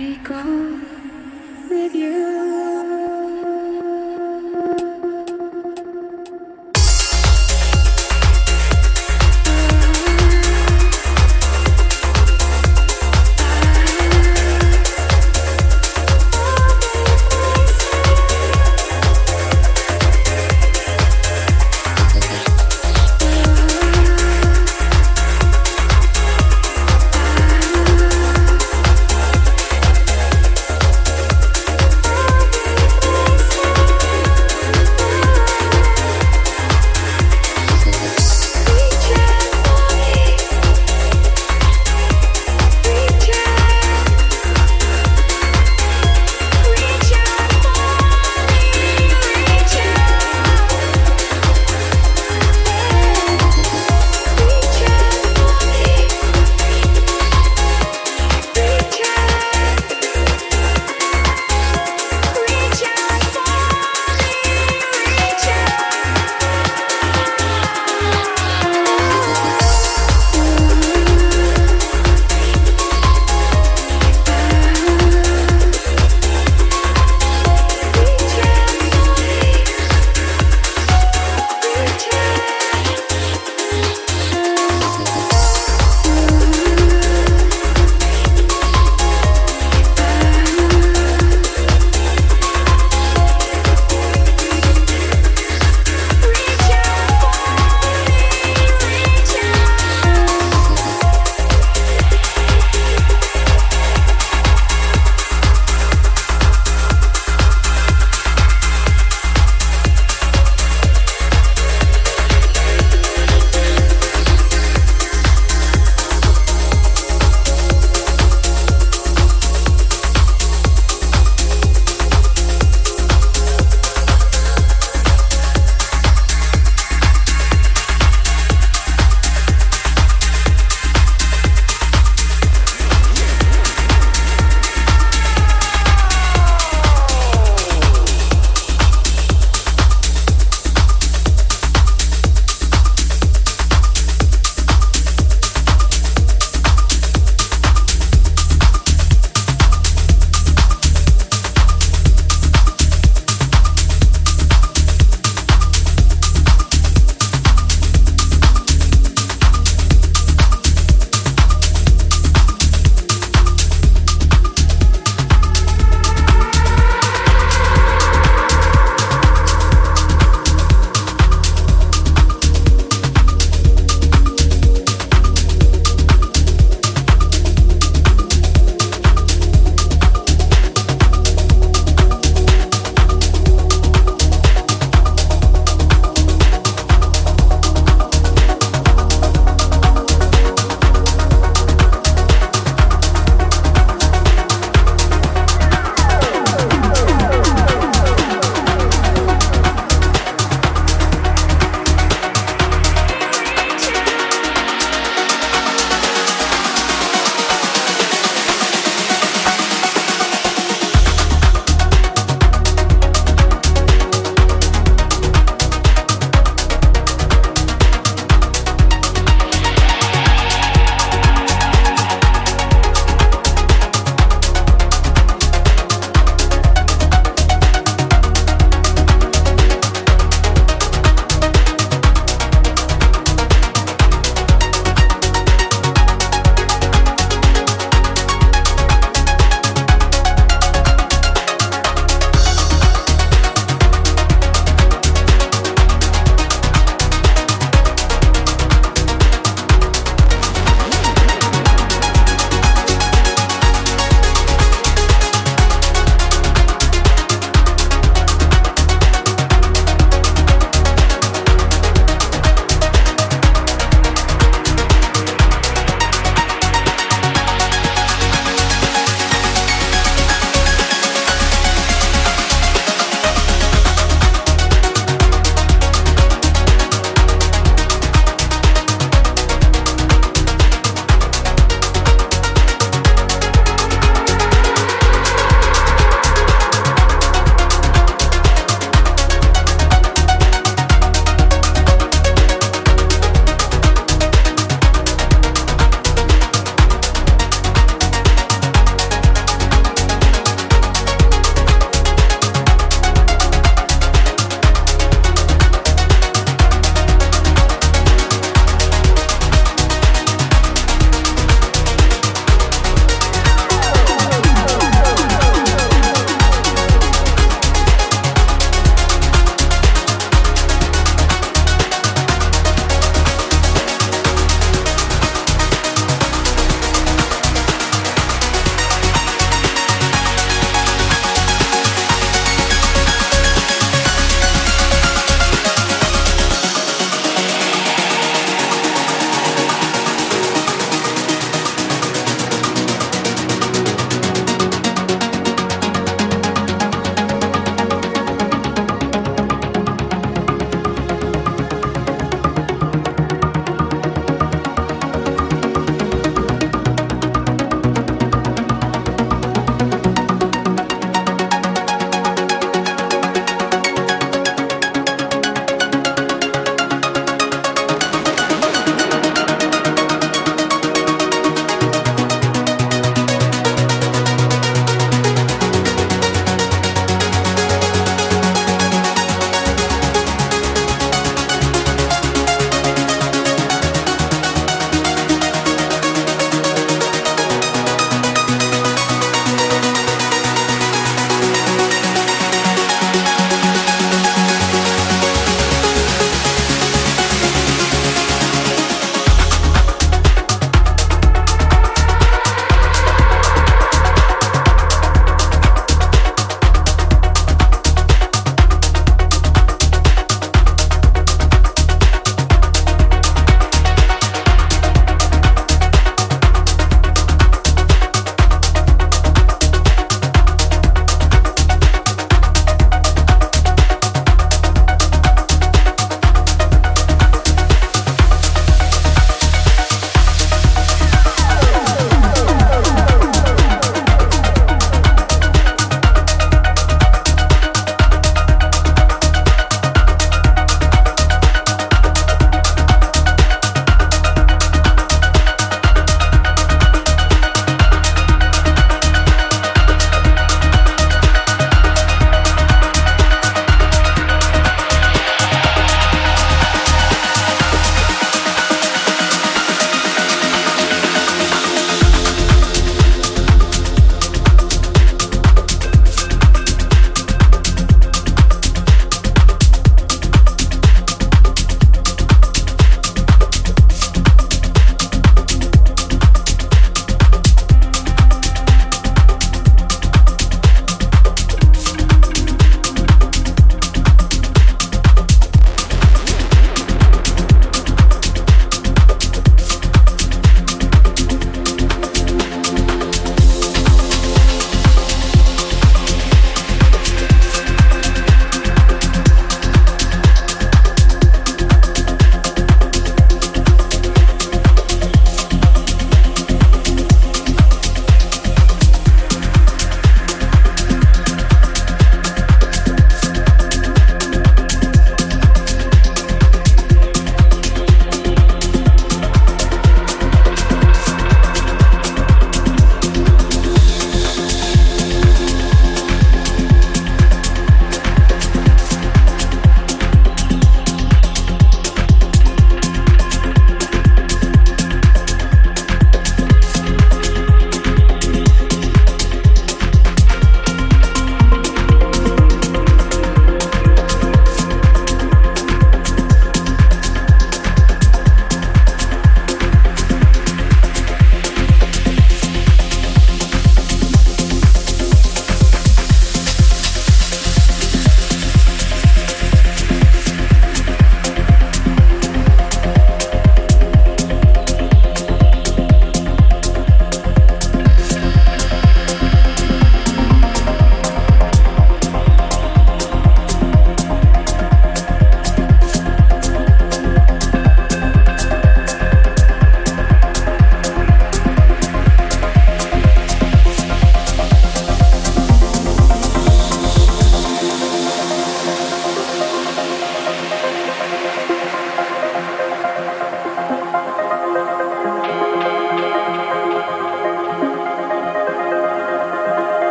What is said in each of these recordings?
me go with you.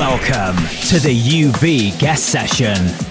Welcome to the UV guest session.